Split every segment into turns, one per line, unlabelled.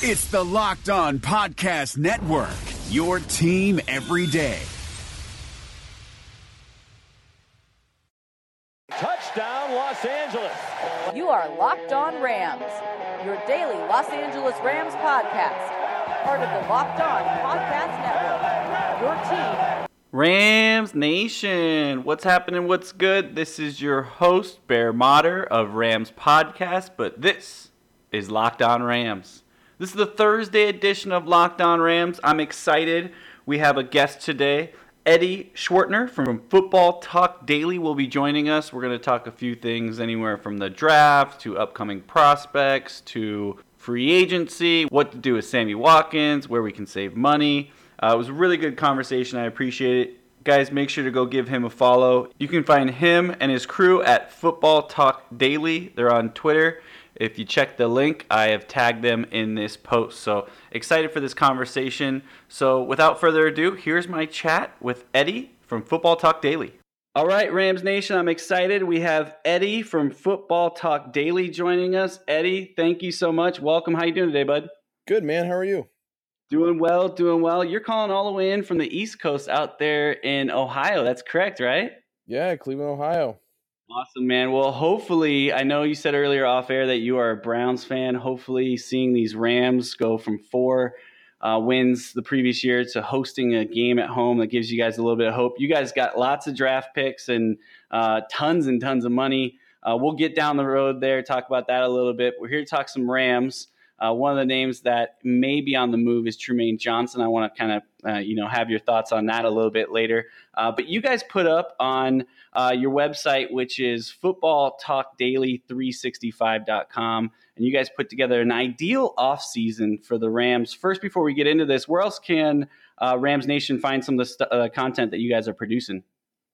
It's the Locked On Podcast Network, your team every day.
Touchdown, Los Angeles.
You are Locked On Rams, your daily Los Angeles Rams podcast. Part of the Locked On Podcast Network, your team
Rams Nation, what's happening? What's good? This is your host, Bear Motter of Rams Podcast, but this is Locked On Rams. This is the Thursday edition of Locked On Rams. I'm excited. We have a guest today. Eddie Schwartner from Football Talk Daily will be joining us. We're going to talk a few things anywhere from the draft to upcoming prospects to free agency, what to do with Sammy Watkins, where we can save money. Uh, it was a really good conversation. I appreciate it. Guys, make sure to go give him a follow. You can find him and his crew at Football Talk Daily. They're on Twitter. If you check the link, I have tagged them in this post. So excited for this conversation. So without further ado, here's my chat with Eddie from Football Talk Daily. All right, Rams Nation, I'm excited. We have Eddie from Football Talk Daily joining us. Eddie, thank you so much. Welcome. How you doing today, bud?
Good, man. How are you?
Doing well, doing well. You're calling all the way in from the East Coast out there in Ohio. That's correct, right?
Yeah, Cleveland, Ohio.
Awesome, man. Well, hopefully, I know you said earlier off air that you are a Browns fan. Hopefully, seeing these Rams go from four uh, wins the previous year to hosting a game at home that gives you guys a little bit of hope. You guys got lots of draft picks and uh, tons and tons of money. Uh, we'll get down the road there, talk about that a little bit. We're here to talk some Rams. Uh, one of the names that may be on the move is Trumaine Johnson. I want to kind of uh, you know have your thoughts on that a little bit later. Uh, but you guys put up on uh, your website, which is footballtalkdaily365.com, and you guys put together an ideal offseason for the Rams. First, before we get into this, where else can uh, Rams Nation find some of the st- uh, content that you guys are producing?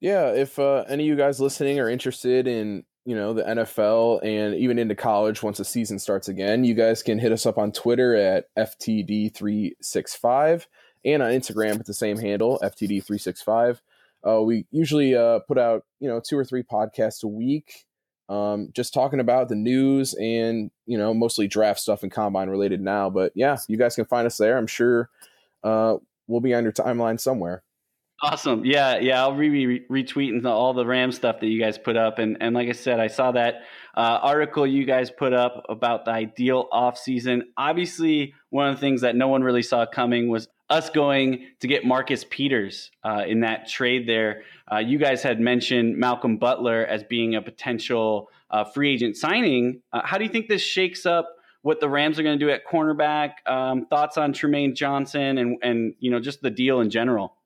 Yeah, if any of you guys listening are interested in you know, the NFL and even into college once the season starts again, you guys can hit us up on Twitter at FTD365 and on Instagram at the same handle, FTD365. Uh, we usually uh, put out, you know, two or three podcasts a week, um, just talking about the news and, you know, mostly draft stuff and combine related now. But yeah, you guys can find us there. I'm sure uh, we'll be on your timeline somewhere.
Awesome. Yeah, yeah. I'll be retweeting all the Ram stuff that you guys put up, and and like I said, I saw that uh, article you guys put up about the ideal off season. Obviously, one of the things that no one really saw coming was us going to get Marcus Peters uh, in that trade. There, uh, you guys had mentioned Malcolm Butler as being a potential uh, free agent signing. Uh, how do you think this shakes up? What the Rams are going to do at cornerback? Um, thoughts on Trumaine Johnson and and you know just the deal in general.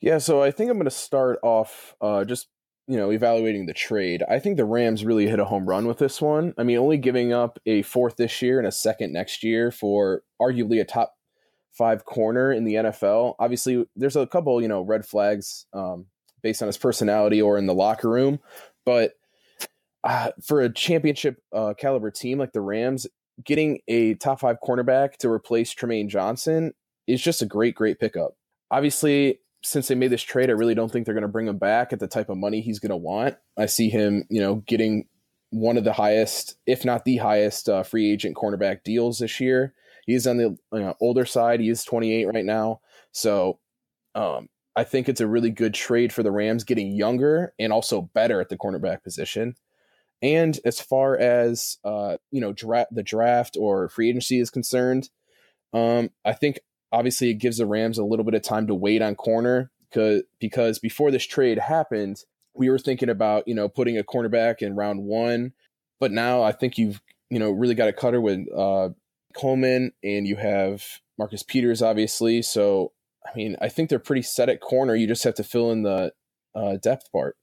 Yeah, so I think I'm going to start off uh, just you know evaluating the trade. I think the Rams really hit a home run with this one. I mean, only giving up a fourth this year and a second next year for arguably a top five corner in the NFL. Obviously, there's a couple you know red flags um, based on his personality or in the locker room, but uh, for a championship uh, caliber team like the Rams, getting a top five cornerback to replace Trumaine Johnson is just a great, great pickup. Obviously, since they made this trade, I really don't think they're going to bring him back at the type of money he's going to want. I see him, you know, getting one of the highest, if not the highest, uh, free agent cornerback deals this year. He's on the you know, older side. He is 28 right now, so um, I think it's a really good trade for the Rams, getting younger and also better at the cornerback position. And as far as uh, you know, dra- the draft or free agency is concerned, um, I think obviously it gives the Rams a little bit of time to wait on corner because because before this trade happened, we were thinking about you know putting a cornerback in round one, but now I think you've you know really got a cutter with uh, Coleman and you have Marcus Peters obviously. So I mean I think they're pretty set at corner. You just have to fill in the uh, depth part.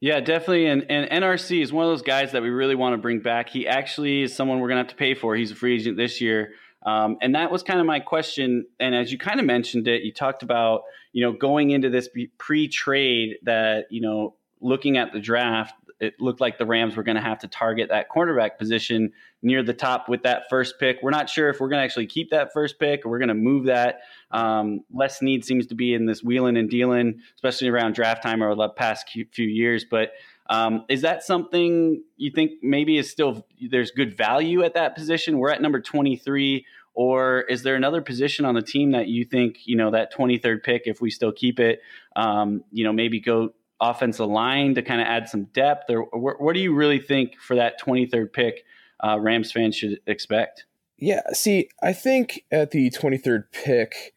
Yeah, definitely. And, and NRC is one of those guys that we really want to bring back. He actually is someone we're going to have to pay for. He's a free agent this year. Um, and that was kind of my question. And as you kind of mentioned it, you talked about, you know, going into this pre trade that, you know, looking at the draft, it looked like the Rams were going to have to target that cornerback position near the top with that first pick. We're not sure if we're going to actually keep that first pick or we're going to move that. Um, Les Snead seems to be in this wheeling and dealing, especially around draft time over the past few years. But Um, is that something you think maybe is still there's good value at that position? We're at number 23, or is there another position on the team that you think you know that 23rd pick, if we still keep it, um, you know, maybe go offensive line to kind of add some depth, or wh- what do you really think for that 23rd pick? Uh, Rams fans should expect.
Yeah, see, I think at the 23rd pick,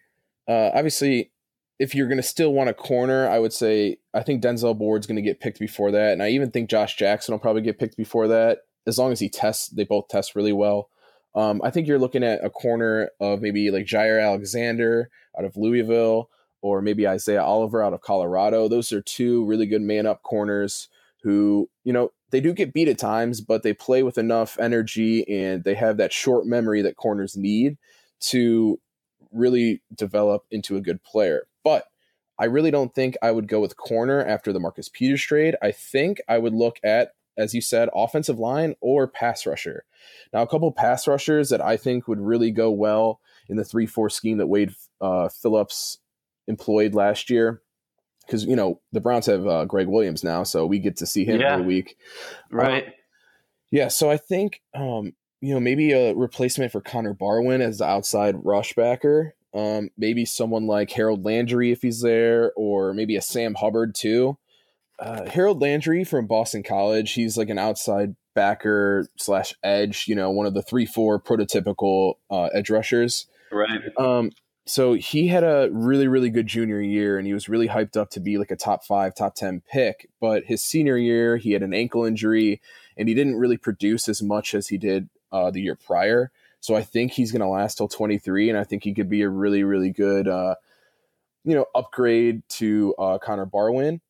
uh, obviously if you're going to still want a corner, I would say I think Denzel Ward's going to get picked before that, and I even think Josh Jackson will probably get picked before that, as long as he tests. They both test really well. Um, I think you're looking at a corner of maybe like Jaire Alexander out of Louisville, or maybe Isaiah Oliver out of Colorado. Those are two really good man up corners who, you know, they do get beat at times, but they play with enough energy and they have that short memory that corners need to really develop into a good player. But I really don't think I would go with corner after the Marcus Peters trade. I think I would look at, as you said, offensive line or pass rusher. Now, a couple pass rushers that I think would really go well in the 3 4 scheme that Wade uh, Phillips employed last year. Because, you know, the Browns have uh, Gregg Williams now, so we get to see him yeah. every week.
Right. Um,
yeah, so I think, um, you know, maybe a replacement for Connor Barwin as the outside rush backer um, maybe someone like Harold Landry if he's there, or maybe a Sam Hubbard too. Uh, Harold Landry from Boston College, he's like an outside backer slash edge, you know, one of the three four prototypical uh, edge rushers.
Right.
Um, so he had a really really good junior year, and he was really hyped up to be like a top five, top ten pick. But his senior year, he had an ankle injury, and he didn't really produce as much as he did uh, the year prior. So I think he's going to last till 23, and I think he could be a really, really good, uh, you know, upgrade to uh, Connor Barwin.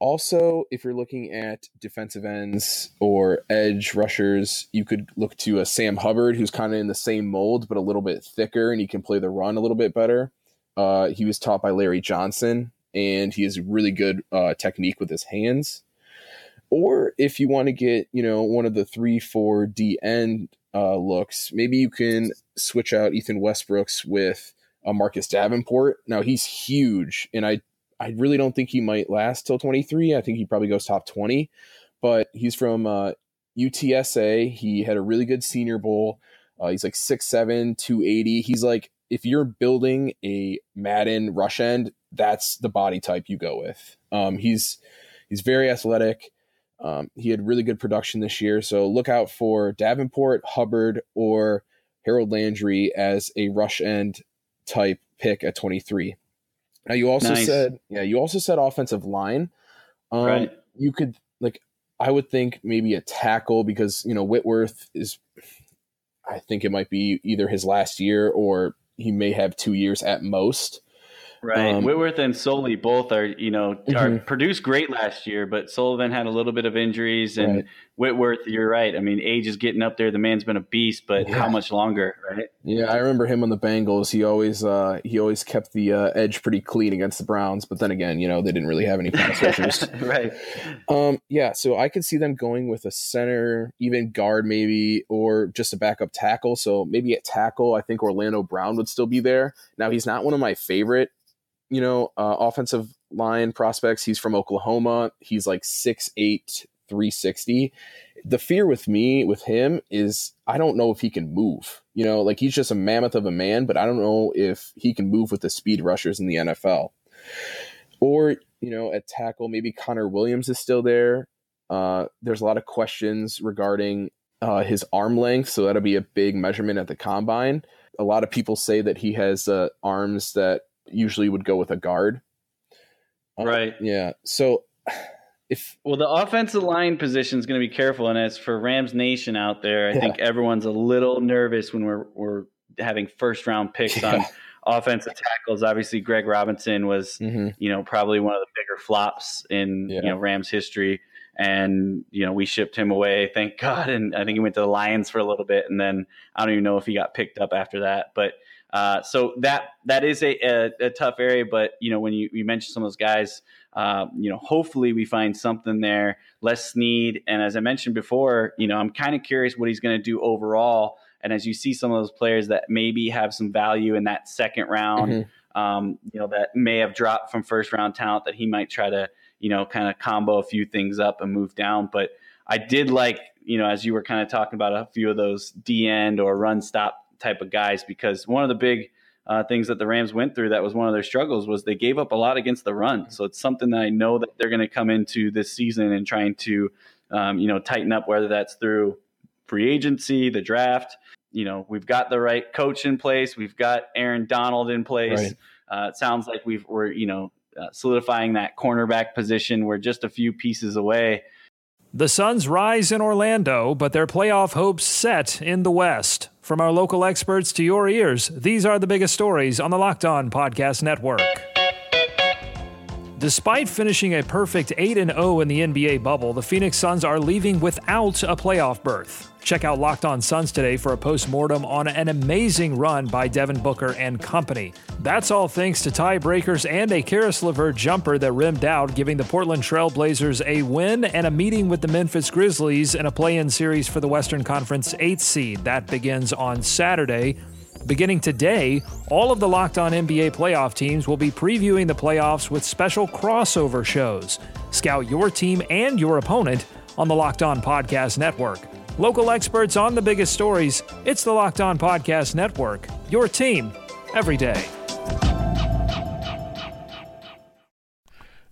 Also, if you're looking at defensive ends or edge rushers, you could look to a Sam Hubbard, who's kind of in the same mold but a little bit thicker, and he can play the run a little bit better. Uh, he was taught by Larry Johnson, and he has really good uh, technique with his hands. Or if you want to get, you know, one of the three, four D end uh, looks, maybe you can switch out Ethan Westbrooks with a Marcus Davenport. Now he's huge, and I I really don't think he might last till 23. I think he probably goes top 20, but he's from uh, UTSA. He had a really good Senior Bowl. Uh, he's like 6'7", 280. He's like if you're building a Madden rush end, that's the body type you go with. Um, he's he's very athletic. Um, he had really good production this year, so look out for Davenport, Hubbard, or Harold Landry as a rush end type pick at 23. Now you also nice. said, yeah, you also said offensive line. Um, right. You could like, I would think maybe a tackle because you know Whitworth is. I think it might be either his last year or he may have two years at most.
Right. Um, Whitworth and Soli both are, you know, mm-hmm. are produced great last year, but Sullivan had a little bit of injuries and right. Whitworth, you're right. I mean, age is getting up there. The man's been a beast, but yeah. how much longer, right?
Yeah, I remember him on the Bengals. He always uh he always kept the uh, edge pretty clean against the Browns, but then again, you know, they didn't really have any pass rushers.
right.
Um yeah, so I could see them going with a center, even guard maybe or just a backup tackle. So maybe at tackle, I think Orlando Brown would still be there. Now, he's not one of my favorite you know, uh, offensive line prospects. He's from Oklahoma. He's like 6'8, 360. The fear with me, with him, is I don't know if he can move. You know, like he's just a mammoth of a man, but I don't know if he can move with the speed rushers in the NFL. Or, you know, at tackle, maybe Connor Williams is still there. Uh, there's a lot of questions regarding uh, his arm length, so that'll be a big measurement at the combine. A lot of people say that he has uh, arms that usually would go with a guard.
Uh, right.
Yeah. So if
well, the offensive line position is going to be careful, and as for Rams Nation out there, I yeah. think everyone's a little nervous when we're we're having first round picks yeah. on offensive tackles. Obviously, Greg Robinson was mm-hmm. you know probably one of the bigger flops in yeah. you know Rams history. And you know we shipped him away, thank God. And I think he went to the Lions for a little bit, and then I don't even know if he got picked up after that. But uh, so that that is a, a, a, tough area, but you know when you, you mention some of those guys, uh, you know hopefully we find something there. Les Snead, and as I mentioned before, you know I'm kind of curious what he's going to do overall. And as you see some of those players that maybe have some value in that second round, mm-hmm. um, you know that may have dropped from first round talent that he might try to you know, kind of combo a few things up and move down. But I did like, you know, as you were kind of talking about a few of those D end or run stop type of guys, because one of the big uh, things that the Rams went through that was one of their struggles was they gave up a lot against the run. So it's something that I know that they're going to come into this season and trying to, um, you know, tighten up, whether that's through free agency, the draft. You know, we've got the right coach in place. We've got Aaron Donald in place. Right. Uh, it sounds like we've, we're, you know, uh, solidifying that cornerback position. We're just a few pieces away.
The Suns rise in Orlando, but their playoff hopes set in the West. From our local experts to your ears, these are the biggest stories on the Locked On Podcast Network. Despite finishing a perfect 8 0 in the NBA bubble, the Phoenix Suns are leaving without a playoff berth. Check out Locked On Suns today for a post-mortem on an amazing run by Devin Booker and company. That's all thanks to tiebreakers and a Caris LeVert jumper that rimmed out, giving the Portland Trail Blazers a win and a meeting with the Memphis Grizzlies in a play-in series for the Western Conference 8th seed. That begins on Saturday. Beginning today, all of the Locked On NBA playoff teams will be previewing the playoffs with special crossover shows. Scout your team and your opponent on the Locked On Podcast Network. Local experts on the biggest stories. It's the Locked On Podcast Network. Your team every day.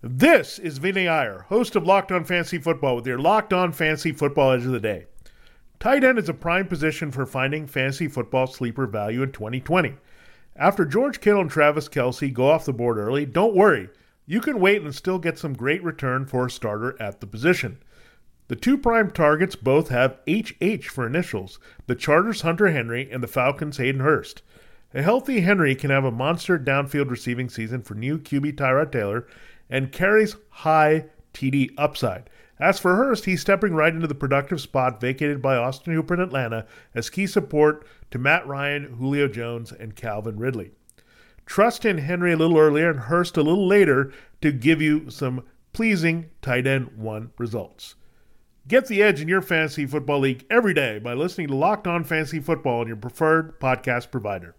This is Vinny Iyer, host of Locked On Fantasy Football, with your Locked On Fantasy Football Edge of the Day. Tight end is a prime position for finding fantasy football sleeper value in 2020. After George Kittle and Travis Kelce go off the board early, don't worry. You can wait and still get some great return for a starter at the position. The two prime targets both have HH for initials the Chargers' Hunter Henry and the Falcons' Hayden Hurst. A healthy Henry can have a monster downfield receiving season for new QB Tyrod Taylor and carries high TD upside. As for Hurst, he's stepping right into the productive spot vacated by Austin Hooper in Atlanta as key support to Matt Ryan, Julio Jones, and Calvin Ridley. Trust in Henry a little earlier and Hurst a little later to give you some pleasing tight end one results. Get the edge in your fantasy football league every day by listening to Locked On Fantasy Football on your preferred podcast provider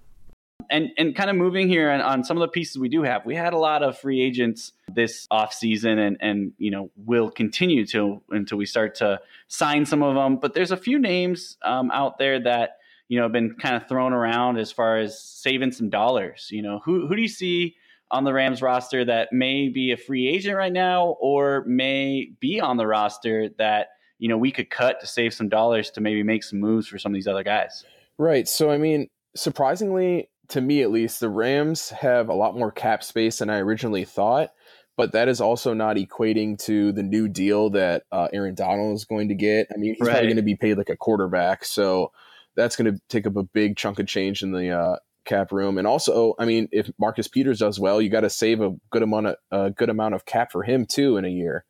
and and kind of moving here on, on, some of the pieces we do have. We had a lot of free agents this offseason and and you know will continue to until we start to sign some of them. But there's a few names um, out there that you know have been kind of thrown around as far as saving some dollars. You know, who who do you see on the Rams roster that may be a free agent right now or may be on the roster that you know we could cut to save some dollars to maybe make some moves for some of these other guys?
Right. So I mean, surprisingly, to me at least, the Rams have a lot more cap space than I originally thought. But that is also not equating to the new deal that uh, Aaron Donald is going to get. I mean, he's right. probably going to be paid like a quarterback, so that's going to take up a big chunk of change in the uh, cap room. And also, I mean, if Marcus Peters does well, you got to save a good amount of a good amount of cap for him too in a year.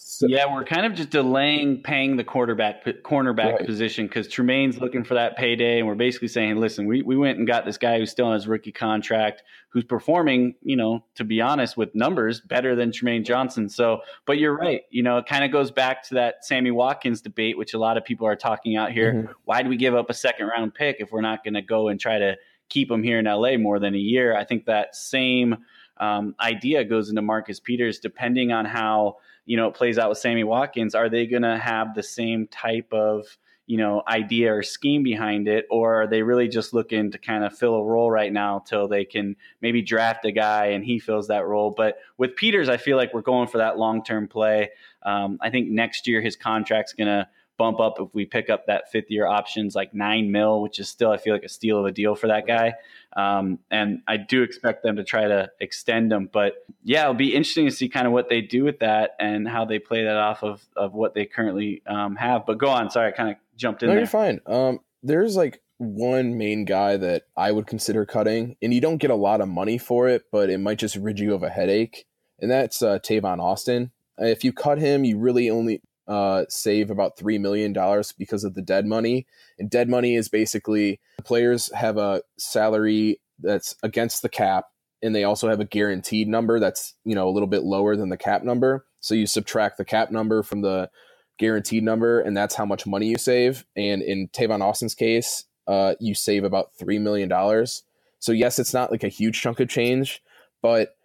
So, yeah, we're kind of just delaying paying the quarterback cornerback right. position because Trumaine's looking for that payday, and we're basically saying, listen, we, we went and got this guy who's still on his rookie contract, who's performing, you know, to be honest, with numbers better than Trumaine Johnson. So, but you're right, you know, it kind of goes back to that Sammy Watkins debate, which a lot of people are talking out here. Mm-hmm. Why do we give up a second round pick if we're not going to go and try to keep him here in LA more than a year? I think that same um, idea goes into Marcus Peters, depending on how you know it plays out with Sammy Watkins. Are they going to have the same type of you know idea or scheme behind it, or are they really just looking to kind of fill a role right now till they can maybe draft a guy and he fills that role? But with Peters, I feel like we're going for that long term play. Um, I think next year his contract's going to bump up if we pick up that fifth year options like nine mil, which is still I feel like a steal of a deal for that guy. Um, and I do expect them to try to extend them. But yeah, it'll be interesting to see kind of what they do with that and how they play that off of of what they currently um, have. But go on, sorry, I kind of jumped in.
No,
there.
you're fine. Um, there's like one main guy that I would consider cutting, and you don't get a lot of money for it, but it might just rid you of a headache, and that's uh, Tavon Austin. If you cut him, you really only uh, save about $3 million because of the dead money. And dead money is basically players have a salary that's against the cap and they also have a guaranteed number that's you know a little bit lower than the cap number. So you subtract the cap number from the guaranteed number and that's how much money you save. And in tavon austin's case uh, you save about $3 million so yes it's not like a huge chunk of change but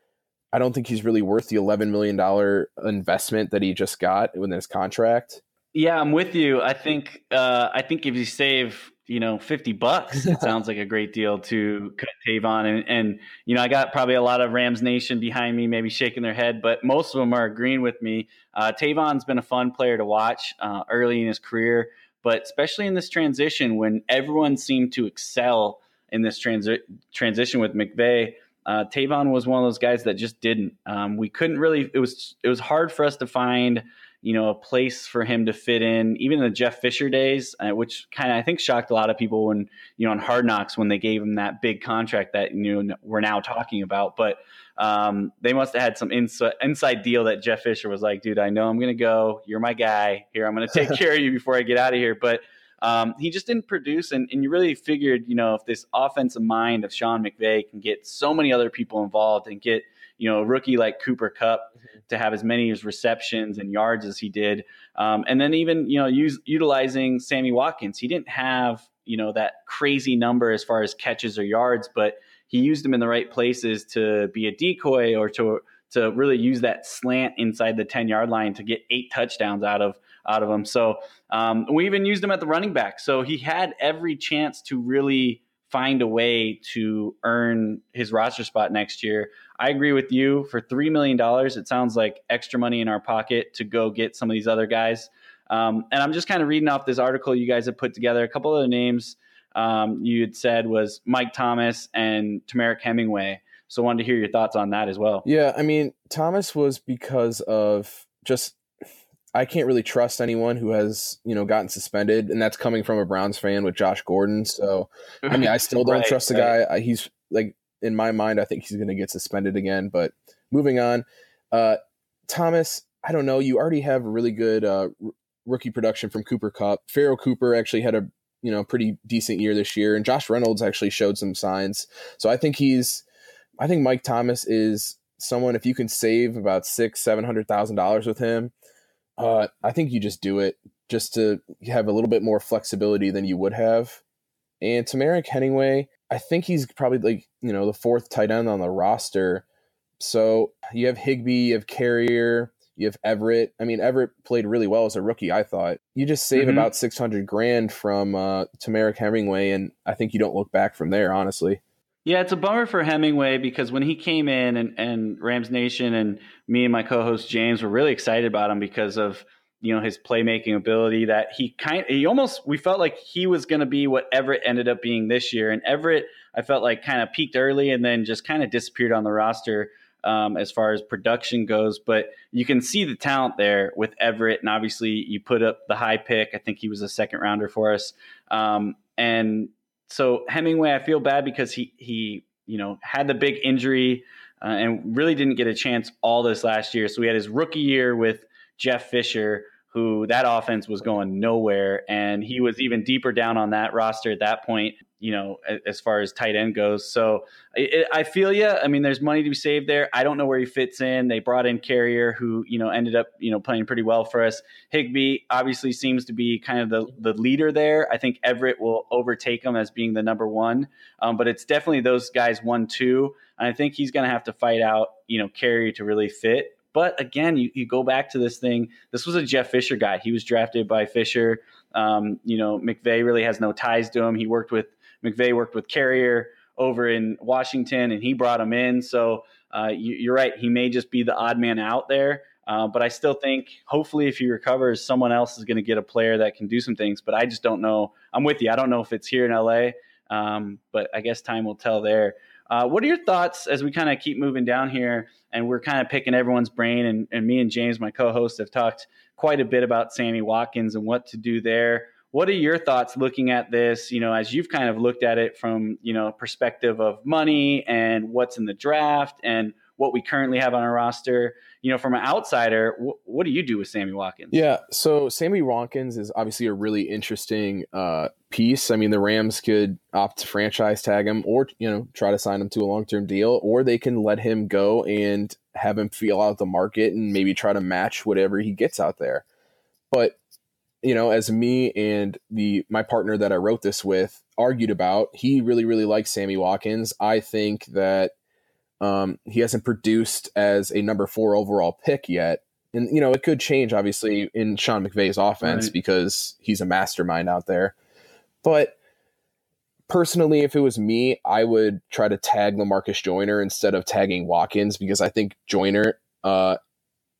I don't think he's really worth the $11 million investment that he just got within his contract.
Yeah, I'm with you. I think uh, I think if you save you know, 50 bucks. It sounds like a great deal to cut Tavon. And, and, you know, I got probably a lot of Rams Nation behind me, maybe shaking their head, but most of them are agreeing with me. Uh, Tavon's been a fun player to watch uh, early in his career, but especially in this transition when everyone seemed to excel in this transi- transition with McVay. Uh, Tavon was one of those guys that just didn't. Um, we couldn't really. It was it was hard for us to find you know, a place for him to fit in, even in the Jeff Fisher days, uh, which kind of I think shocked a lot of people when you know on Hard Knocks when they gave him that big contract that you know we're now talking about. But um, they must have had some inside inside deal that Jeff Fisher was like, dude, I know I'm gonna go. You're my guy. Here, I'm gonna take care of you before I get out of here. But um, he just didn't produce, and, and you really figured, you know, if this offensive mind of Sean McVay can get so many other people involved and get you know, a rookie like Cooper Kupp mm-hmm. to have as many receptions and yards as he did. Um, and then even, you know, use, utilizing Sammy Watkins. He didn't have, you know, that crazy number as far as catches or yards, but he used them in the right places to be a decoy or to to really use that slant inside the 10 yard line to get eight touchdowns out of out of him. So um, we even used him at the running back. So he had every chance to really find a way to earn his roster spot next year. I agree with you. For $3 million, it sounds like extra money in our pocket to go get some of these other guys. Um, and I'm just kind of reading off this article you guys have put together. A couple of the names um, you had said was Mike Thomas and Temarrick Hemingway. So I wanted to hear your thoughts on that as well.
Yeah, I mean, Thomas was because of just I can't really trust anyone who has, you know, gotten suspended, and that's coming from a Browns fan with Josh Gordon. So, I mean, I still don't
right,
trust the
right.
guy. He's like in my mind, I think he's going to get suspended again. But moving on, uh, Thomas, I don't know. You already have a really good uh, r- rookie production from Cooper Kupp. Pharoh Cooper actually had a you know pretty decent year this year, and Josh Reynolds actually showed some signs. So I think he's, I think Mike Thomas is someone if you can save about six, seven hundred thousand dollars with him uh, I think you just do it just to have a little bit more flexibility than you would have. And Temarrick Hemingway, I think he's probably like, you know, the fourth tight end on the roster. So you have Higbee, you have Carrier, you have Everett. I mean, Everett played really well as a rookie, I thought. You just save
Mhm.
about 600 grand from uh, Temarrick Hemingway, and I think you don't look back from there, honestly.
Yeah, it's a bummer for Hemingway because when he came in and, and Rams Nation and me and my co-host James were really excited about him because of you know his playmaking ability that he kind he almost we felt like he was going to be what Everett ended up being this year. And Everett I felt like kind of peaked early and then just kind of disappeared on the roster um, as far as production goes. But you can see the talent there with Everett. And obviously you put up the high pick. I think he was a second rounder for us. Um, and so Hemingway, I feel bad because he he you know had the big injury uh, and really didn't get a chance all this last year. So we had his rookie year with Jeff Fisher, who that offense was going nowhere, and he was even deeper down on that roster at that point. You know, as far as tight end goes. So I, I feel you. I mean, there's money to be saved there. I don't know where he fits in. They brought in Carrier, who you know ended up you know playing pretty well for us. Higbee obviously seems to be kind of the the leader there. I think Everett will overtake him as being the number one, um, but it's definitely those guys one two, and I think he's going to have to fight out you know Carrier to really fit. But again, you, you go back to this thing. This was a Jeff Fisher guy. He was drafted by Fisher. Um, you know, McVay really has no ties to him. He worked with McVay worked with Carrier over in Washington, and he brought him in. So uh, you, you're right. He may just be the odd man out there. Uh, but I still think, hopefully, if he recovers, someone else is going to get a player that can do some things. But I just don't know. I'm with you. I don't know if it's here in LA, um, but I guess time will tell there. Uh, what are your thoughts as we kind of keep moving down here and we're kind of picking everyone's brain? And, and me and James, my co host, have talked quite a bit about Sammy Watkins and what to do there. What are your thoughts looking at this, you know, as you've kind of looked at it from, you know, perspective of money and what's in the draft and what we currently have on our roster? You know, from an outsider, wh- what do you do with Sammy Watkins?
Yeah, so Sammy Watkins is obviously a really interesting uh, piece. I mean, the Rams could opt to franchise tag him, or you know, try to sign him to a long term deal, or they can let him go and have him feel out the market and maybe try to match whatever he gets out there. But you know, as me and the my partner that I wrote this with argued about, he really really likes Sammy Watkins. I think that Um, he hasn't produced as a number four overall pick yet. And, you know, it could change, obviously, in Sean McVay's offense
Right.
because he's a mastermind out there. But personally, if it was me, I would try to tag Lamarcus Joyner instead of tagging Watkins because I think Joyner uh,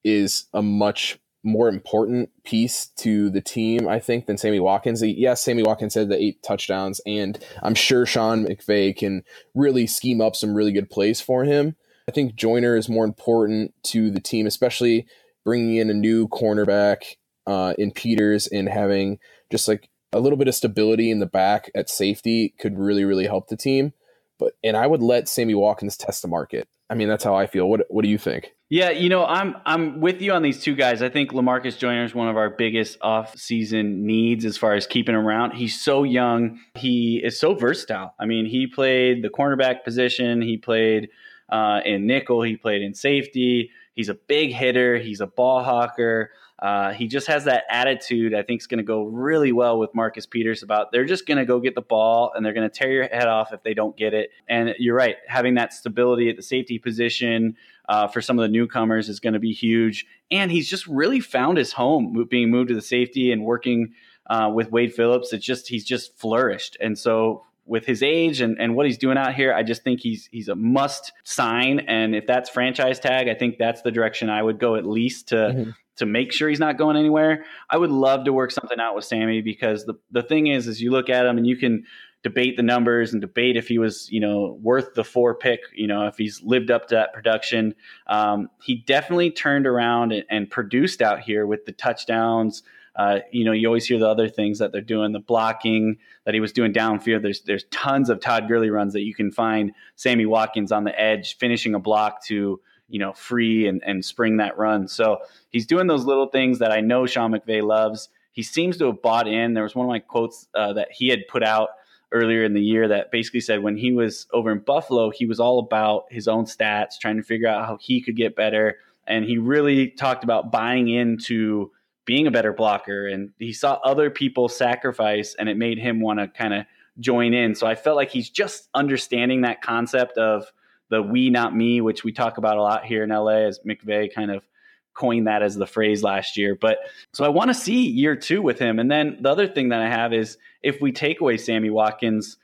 is a much more important piece to the team, I think, than Sammy Watkins. Yes, Sammy Watkins had the eight touchdowns, and I'm sure Sean McVay can really scheme up some really good plays for him. I think Joyner is more important to the team, especially bringing in a new cornerback uh, in Peters and having just like a little bit of stability in the back at safety could really, really help the team. But and I would let Sammy Watkins test the market. I mean, that's how I feel. What What do you think?
Yeah, you know, I'm I'm with you on these two guys. I think Lamarcus Joyner is one of our biggest off-season needs as far as keeping around. He's so young. He is so versatile. I mean, he played the cornerback position. He played uh, in nickel. He played in safety. He's a big hitter. He's a ball hawker. Uh, he just has that attitude. I think is going to go really well with Marcus Peters. About they're just going to go get the ball and they're going to tear your head off if they don't get it. And you're right, having that stability at the safety position uh, for some of the newcomers is going to be huge. And he's just really found his home, being moved to the safety and working uh, with Wade Phillips. It's just he's just flourished. And so with his age and, and what he's doing out here, I just think he's he's a must sign. And if that's franchise tag, I think that's the direction I would go at least to
Mhm.
To make sure he's not going anywhere. I would love to work something out with Sammy because the the thing is, is you look at him and you can debate the numbers and debate if he was, you know, worth the four pick, you know, if he's lived up to that production. Um, he definitely turned around and, and produced out here with the touchdowns. Uh, you know, you always hear the other things that they're doing, the blocking that he was doing downfield. There's there's tons of Todd Gurley runs that you can find Sammy Watkins on the edge finishing a block to you know free and and spring that run. So he's doing those little things that I know Sean McVay loves. He seems to have bought in. There was one of my quotes uh, that he had put out earlier in the year that basically said when he was over in Buffalo, he was all about his own stats, trying to figure out how he could get better. And he really talked about buying into being a better blocker. And he saw other people sacrifice, and it made him want to kind of join in. So I felt like he's just understanding that concept of the we, not me, which we talk about a lot here in LA as McVay kind of coined that as the phrase last year. But so I want to see year two with him. And then the other thing that I have is if we take away Sammy Watkins,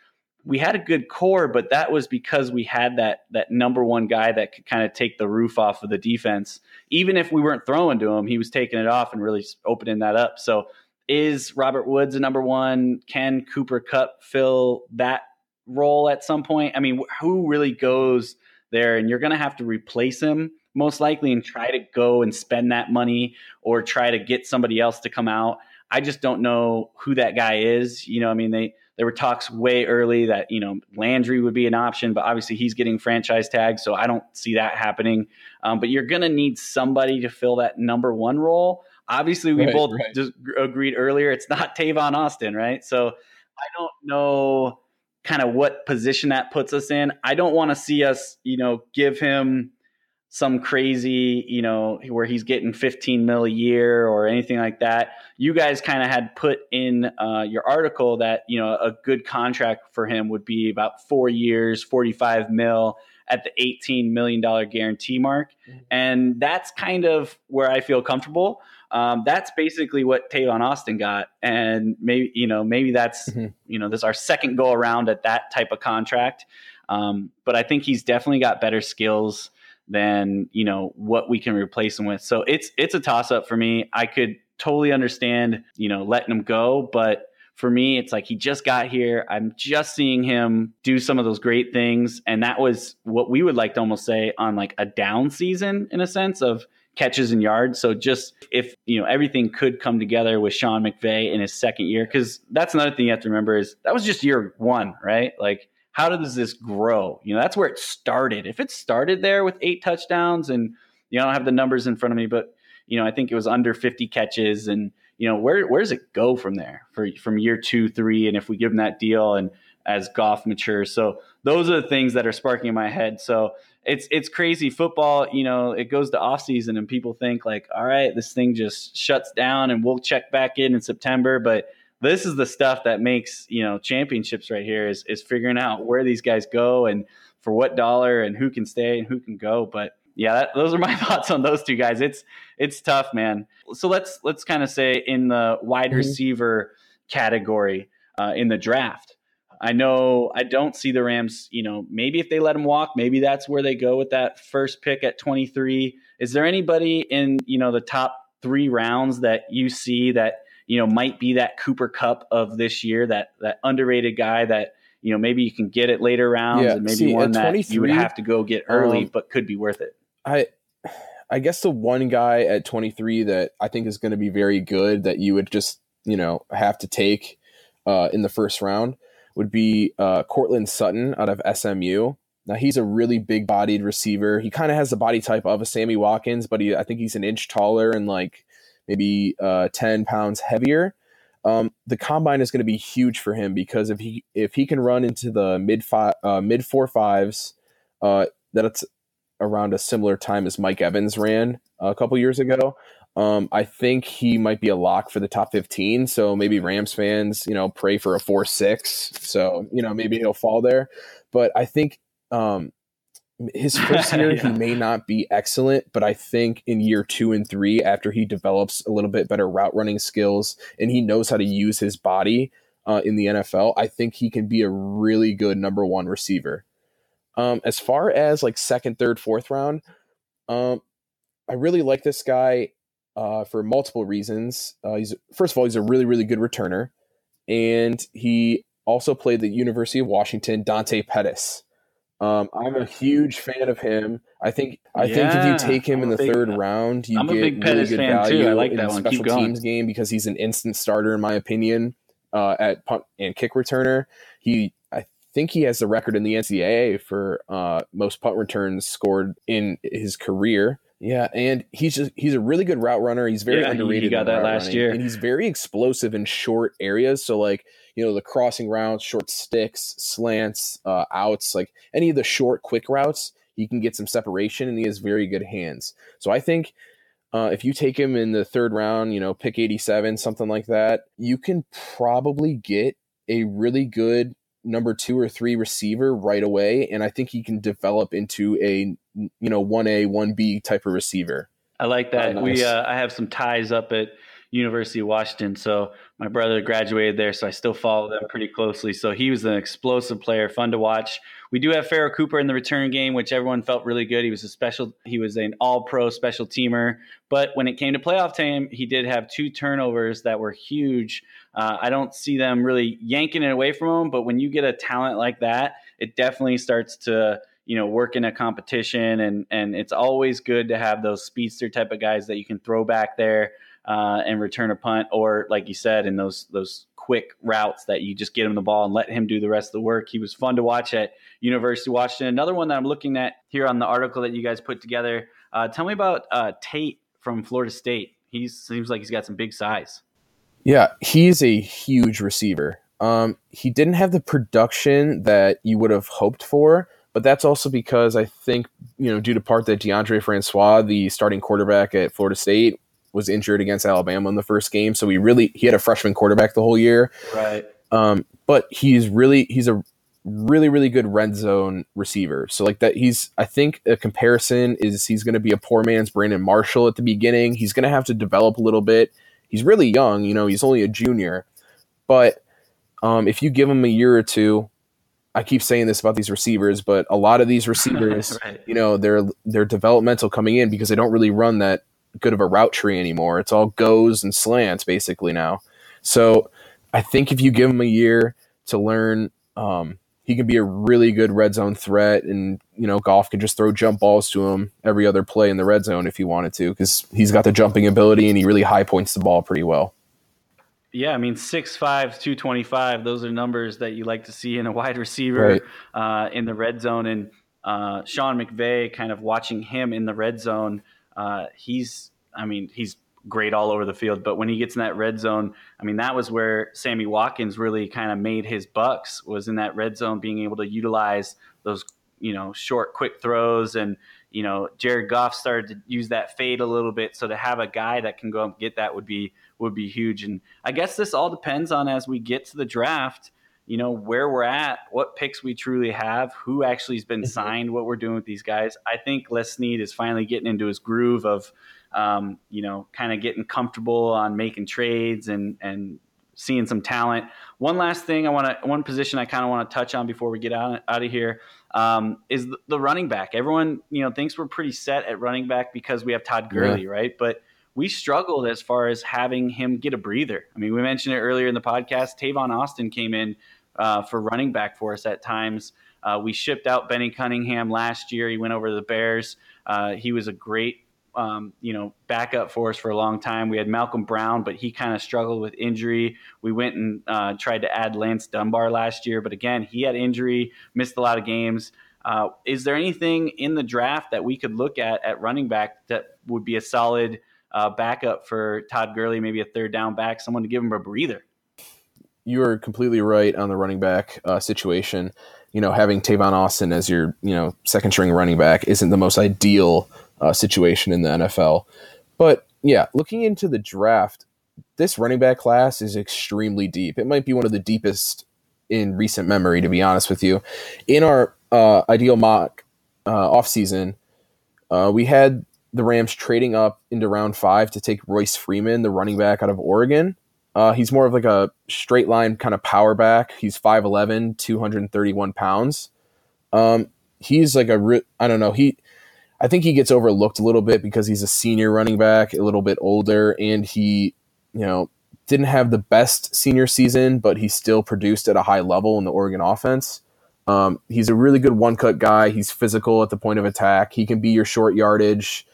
we had a good core, but that was because we had that that number one guy that could kind of take the roof off of the defense. Even if we weren't throwing to him, he was taking it off and really opening that up. So is Robert Woods a number one? Can Cooper Kupp fill that role at some point? I mean, who really goes there? And you're going to have to replace him most likely and try to go and spend that money or try to get somebody else to come out. I just don't know who that guy is. You know, I mean, they there were talks way early that you know Landry would be an option, but obviously he's getting franchise tags, so I don't see that happening. Um, but you're going to need somebody to fill that number one role. Obviously, we
Right,
both
right.
just agreed earlier it's not Tavon Austin, right? So I don't know kind of what position that puts us in. I don't want to see us, you know, give him some crazy, you know, where he's getting 15 mil a year or anything like that. You guys kind of had put in uh, your article that, you know, a good contract for him would be about four years, 45 mil at the $18 million guarantee mark. And that's kind of where I feel comfortable. Um, that's basically what Tavon Austin got. And maybe, you know, maybe that's,
Mhm.
you know, this is our second go around at that type of contract. Um, but I think he's definitely got better skills than you know what we can replace him with. So it's it's a toss up for me. I could totally understand you know letting him go, but for me it's like he just got here. I'm just seeing him do some of those great things, and that was what we would like to almost say on like a down season in a sense of catches and yards. So just if you know everything could come together with Sean McVay in his second year, because that's another thing you have to remember is that was just year one, right? Like how does this grow? You know, that's where it started. If it started there with eight touchdowns and you know, I don't have the numbers in front of me, but you know, I think it was under 50 catches and you know, where where does it go from there for from year two, three, and if we give him that deal and as Goff matures. So those are the things that are sparking in my head. So it's it's crazy football, you know, it goes to off season and people think like, all right, this thing just shuts down and we'll check back in in September, but this is the stuff that makes you know championships right here is is figuring out where these guys go and for what dollar and who can stay and who can go. But yeah, that, those are my thoughts on those two guys. It's it's tough, man. So let's let's kind of say in the wide mm-hmm. receiver category uh, in the draft. I know I don't see the Rams, you know, maybe if they let him walk, maybe that's where they go with that first pick at 23. Is there anybody in, you know, the top 3 rounds that you see that, you know, might be that Cooper Kupp of this year, that that underrated guy that, you know, maybe you can get it later rounds yeah, and maybe see, one that you would have to go get early um, but could be worth it.
I I guess the one guy at 23 that I think is going to be very good that you would just, you know, have to take uh, in the first round would be uh, Courtland Sutton out of SMU. Now he's a really big-bodied receiver. He kind of has the body type of a Sammy Watkins, but he, I think he's an inch taller and like maybe uh, 10 pounds heavier. Um, the combine is going to be huge for him because if he if he can run into the mid five uh, mid four fives, uh, that's around a similar time as Mike Evans ran a couple years ago. Um, I think he might be a lock for the top 15. So maybe Rams fans, you know, pray for a 4 6. So, you know, maybe he'll fall there. But I think um, his first year, yeah. he may not be excellent. But I think in year two and three, after he develops a little bit better route running skills and he knows how to use his body uh, in the NFL, I think he can be a really good number one receiver. Um, as far as like second, third, fourth round, um, I really like this guy uh, for multiple reasons. Uh, he's first of all, he's a really, really good returner, and he also played the University of Washington. Dante Pettis. Um, I'm a huge fan of him. I think I yeah, think if you take him in the big, third round, you I'm get really good value I like in the special teams game because he's an instant starter in my opinion uh, at punt and kick returner. He I think he has the record in the NCAA for uh, most punt returns scored in his career. Yeah, and he's just he's a really good route runner. He's very yeah, underrated. He
got that last
running,
year.
And he's very explosive in short areas. So like, you know, the crossing routes, short sticks, slants, uh, outs, like any of the short quick routes, he can get some separation and he has very good hands. So I think uh, if you take him in the third round, you know, pick 87, something like that, you can probably get a really good number two or three receiver right away, and I think he can develop into a you know one A one B type of receiver.
I like that. nice. We uh, I have some ties up at University of Washington, so my brother graduated there, so I still follow them pretty closely. So he was an explosive player, fun to watch. We do have Pharoh Cooper in the return game, which everyone felt really good. He was a special, he was an all-pro special teamer. But when it came to playoff time, he did have two turnovers that were huge. Uh, I don't see them really yanking it away from him, but when you get a talent like that, it definitely starts to you know work in a competition, and and it's always good to have those speedster type of guys that you can throw back there uh, and return a punt, or like you said, in those those quick routes that you just get him the ball and let him do the rest of the work. He was fun to watch at University of Washington. Another one that I'm looking at here on the article that you guys put together. Uh, tell me about uh, Tate from Florida State. He seems like he's got some big size.
Yeah, he's a huge receiver. Um, he didn't have the production that you would have hoped for, but that's also because I think, you know, due to part that Deondre Francois, the starting quarterback at Florida State, was injured against Alabama in the first game, so he really he had a freshman quarterback the whole year.
Right.
Um, but he's really he's a really really good red zone receiver. So like that he's I think a comparison is he's going to be a poor man's Brandon Marshall at the beginning. He's going to have to develop a little bit. He's really young, you know, he's only a junior. But um, if you give him a year or two, I keep saying this about these receivers, but a lot of these receivers, right. you know, they're they're developmental coming in because they don't really run that good of a route tree anymore. It's all goes and slants basically now. So I think if you give him a year to learn, um, he can be a really good red zone threat, and you know Goff can just throw jump balls to him every other play in the red zone if he wanted to, because he's got the jumping ability and he really high points the ball pretty well.
Yeah, I mean, 6'5", 225, those are numbers that you like to see in a wide receiver right. uh, in the red zone. And uh, Sean McVay, kind of watching him in the red zone, uh, he's, I mean, he's great all over the field. But when he gets in that red zone, I mean, that was where Sammy Watkins really kind of made his bucks was in that red zone, being able to utilize those, you know, short, quick throws. And, you know, Jared Goff started to use that fade a little bit. So to have a guy that can go and get that would be would be huge. And I guess this all depends on as we get to the draft, you know, where we're at, what picks we truly have, who actually has been mm-hmm. signed, what we're doing with these guys. I think Les Snead is finally getting into his groove of, um, you know, kind of getting comfortable on making trades and and seeing some talent. One last thing I want to, one position I kind of want to touch on before we get out, out of here um, is the, the, running back. Everyone, you know, thinks we're pretty set at running back because we have Todd Gurley, yeah. right? But we struggled as far as having him get a breather. I mean, we mentioned it earlier in the podcast. Tavon Austin came in uh, for running back for us at times. Uh, we shipped out Benny Cunningham last year. He went over to the Bears. Uh, he was a great um, you know, backup for us for a long time. We had Malcolm Brown, but he kind of struggled with injury. We went and uh, tried to add Lance Dunbar last year, but again, he had injury, missed a lot of games. Uh, is there anything in the draft that we could look at at running back that would be a solid uh, backup for Todd Gurley, maybe a third down back, someone to give him a breather?
You are completely right on the running back uh, situation. You know, having Tavon Austin as your you know second string running back isn't the most ideal uh, situation in the NFL. But yeah, looking into the draft, this running back class is extremely deep. It might be one of the deepest in recent memory, to be honest with you. In our uh, ideal mock uh, offseason, uh, we had the Rams trading up into round five to take Royce Freeman, the running back out of Oregon. Uh, he's more of like a straight line kind of power back. He's 5'11, 231 pounds. Um, he's like a, re- I don't know, he I think he gets overlooked a little bit because he's a senior running back, a little bit older, and he, you know, didn't have the best senior season, but he still produced at a high level in the Oregon offense. Um, he's a really good one cut guy. He's physical at the point of attack. He can be your short yardage,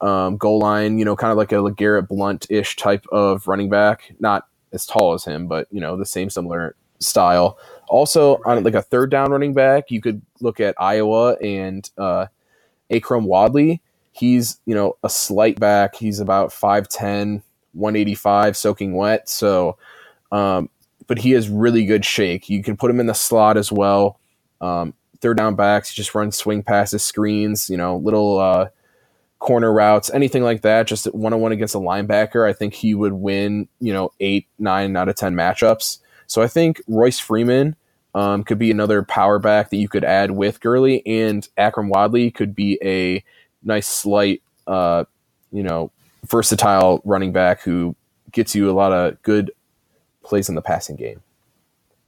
um, goal line, you know, kind of like a LeGarrette Blunt ish type of running back. Not as tall as him, but, you know, the same similar style. Also, on like a third down running back, you could look at Iowa and uh, Akrum Wadley, he's, you know, a slight back. He's about 5'10, 185, soaking wet. So, um, but he has really good shake. You can put him in the slot as well. Um, third down backs, just run swing passes, screens, you know, little uh, corner routes, anything like that. Just one on one against a linebacker, I think he would win, you know, eight, nine out of 10 matchups. So I think Royce Freeman um, could be another power back that you could add with Gurley, and Akrum Wadley could be a nice, slight, uh, you know, versatile running back who gets you a lot of good plays in the passing game.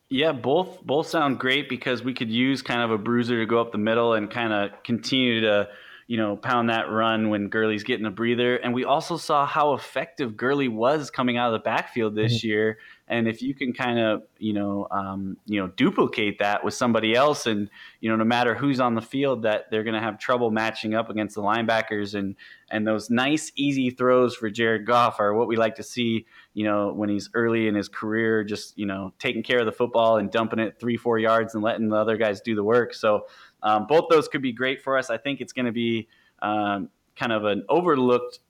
Yeah, both both sound great because we could use kind of a bruiser to go up the middle and kind of continue to you know, pound that run when Gurley's getting a breather. And we also saw how effective Gurley was coming out of the backfield this mm-hmm. year. And if you can kind of, you know, um, you know, duplicate that with somebody else, and you know, no matter who's on the field, that they're going to have trouble matching up against the linebackers, and and those nice, easy throws for Jared Goff are what we like to see. You know, when he's early in his career, just you know, taking care of the football and dumping it three, four yards and letting the other guys do the work. So um, both those could be great for us. I think it's going to be um, kind of an overlooked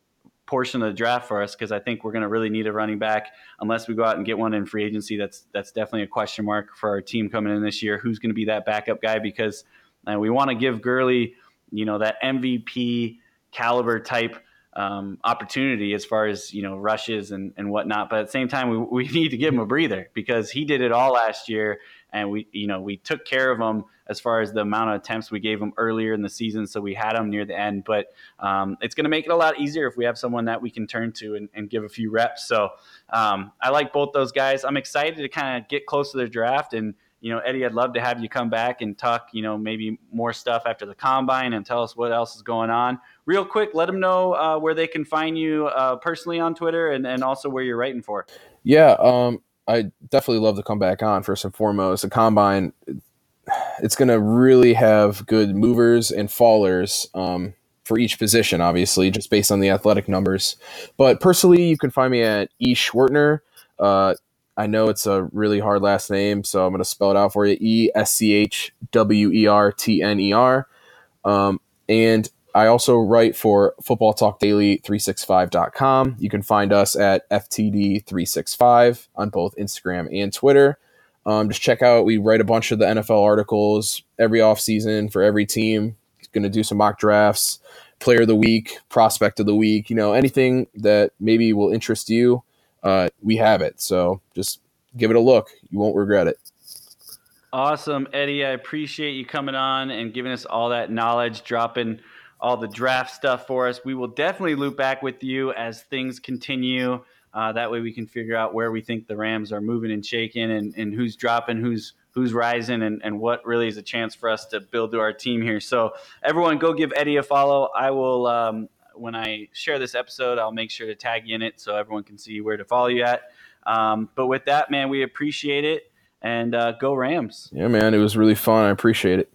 portion of the draft for us because I think we're going to really need a running back unless we go out and get one in free agency. That's that's definitely a question mark for our team coming in this year. Who's going to be that backup guy? Because uh, we want to give Gurley, you know, that MVP caliber type um, opportunity as far as you know rushes and, and whatnot. But at the same time, we, we need to give him a breather because he did it all last year, and we you know we took care of him as far as the amount of attempts we gave him earlier in the season. So we had him near the end, but um, it's going to make it a lot easier if we have someone that we can turn to and, and give a few reps. So um, I like both those guys. I'm excited to kind of get close to the draft and you know, Eddie, I'd love to have you come back and talk, you know, maybe more stuff after the combine and tell us what else is going on. Real quick, let them know uh, where they can find you uh, personally on Twitter and, and also where you're writing for.
Yeah, um, I definitely love to come back on first and foremost. The combine, it's going to really have good movers and fallers um, for each position, obviously, just based on the athletic numbers. But personally, you can find me at E. Schwertner. Uh, I know it's a really hard last name, so I'm going to spell it out for you E S C H W E R T N E R. Um, and I also write for Football Talk Daily 365.com. You can find us at FTD365 on both Instagram and Twitter. Um, just check out, we write a bunch of the NFL articles every offseason for every team. Going to do some mock drafts, player of the week, prospect of the week, you know, anything that maybe will interest you uh, we have it. So just give it a look. You won't regret it.
Awesome, Eddie. I appreciate you coming on and giving us all that knowledge, dropping all the draft stuff for us. We will definitely loop back with you as things continue. Uh, that way we can figure out where we think the Rams are moving and shaking and, and who's dropping, who's who's rising, and, and what really is a chance for us to build to our team here. So everyone go give Eddie a follow. I will um, when I share this episode, I'll make sure to tag you in it so everyone can see where to follow you at. Um, but with that, man, we appreciate it and uh, go Rams.
Yeah, man, it was really fun. I appreciate it.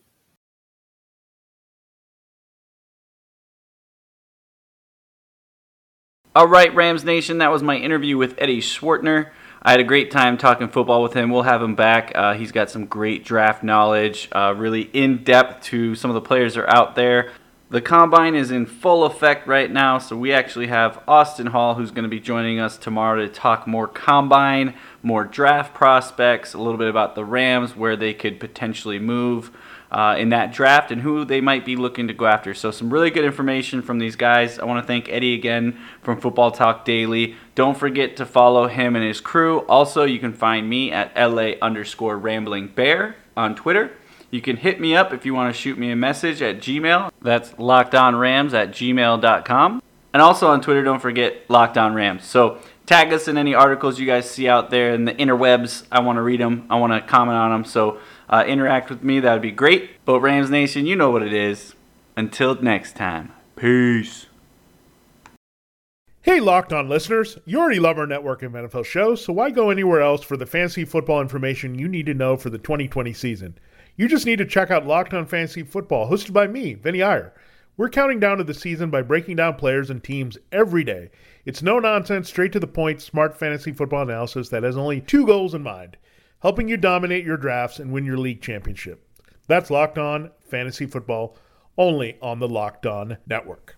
All right, Rams Nation, that was my interview with Eddie Schwartner. I had a great time talking football with him. We'll have him back. Uh, he's got some great draft knowledge, uh, really in depth to some of the players that are out there. The combine is in full effect right now, so we actually have Austin Hall who's going to be joining us tomorrow to talk more combine, more draft prospects, a little bit about the Rams, where they could potentially move uh, in that draft, and who they might be looking to go after. So, some really good information from these guys. I want to thank Eddie again from Football Talk Daily. Don't forget to follow him and his crew. Also, you can find me at LA underscore rambling bear on Twitter. You can hit me up if you want to shoot me a message at Gmail. That's lockedonrams at gmail.com. And also on Twitter, don't forget lockedonrams. So tag us in any articles you guys see out there in the interwebs. I want to read them. I want to comment on them. So uh, interact with me. That would be great. But Rams Nation, you know what it is. Until next time, peace.
Hey, Locked On listeners. You already love our network of NFL shows, so why go anywhere else for the fantasy football information you need to know for the 2020 season? You just need to check out Locked On Fantasy Football, hosted by me, Vinny Iyer. We're counting down to the season by breaking down players and teams every day. It's no nonsense, straight to the point, smart fantasy football analysis that has only two goals in mind helping you dominate your drafts and win your league championship. That's Locked On Fantasy Football, only on the Locked On Network.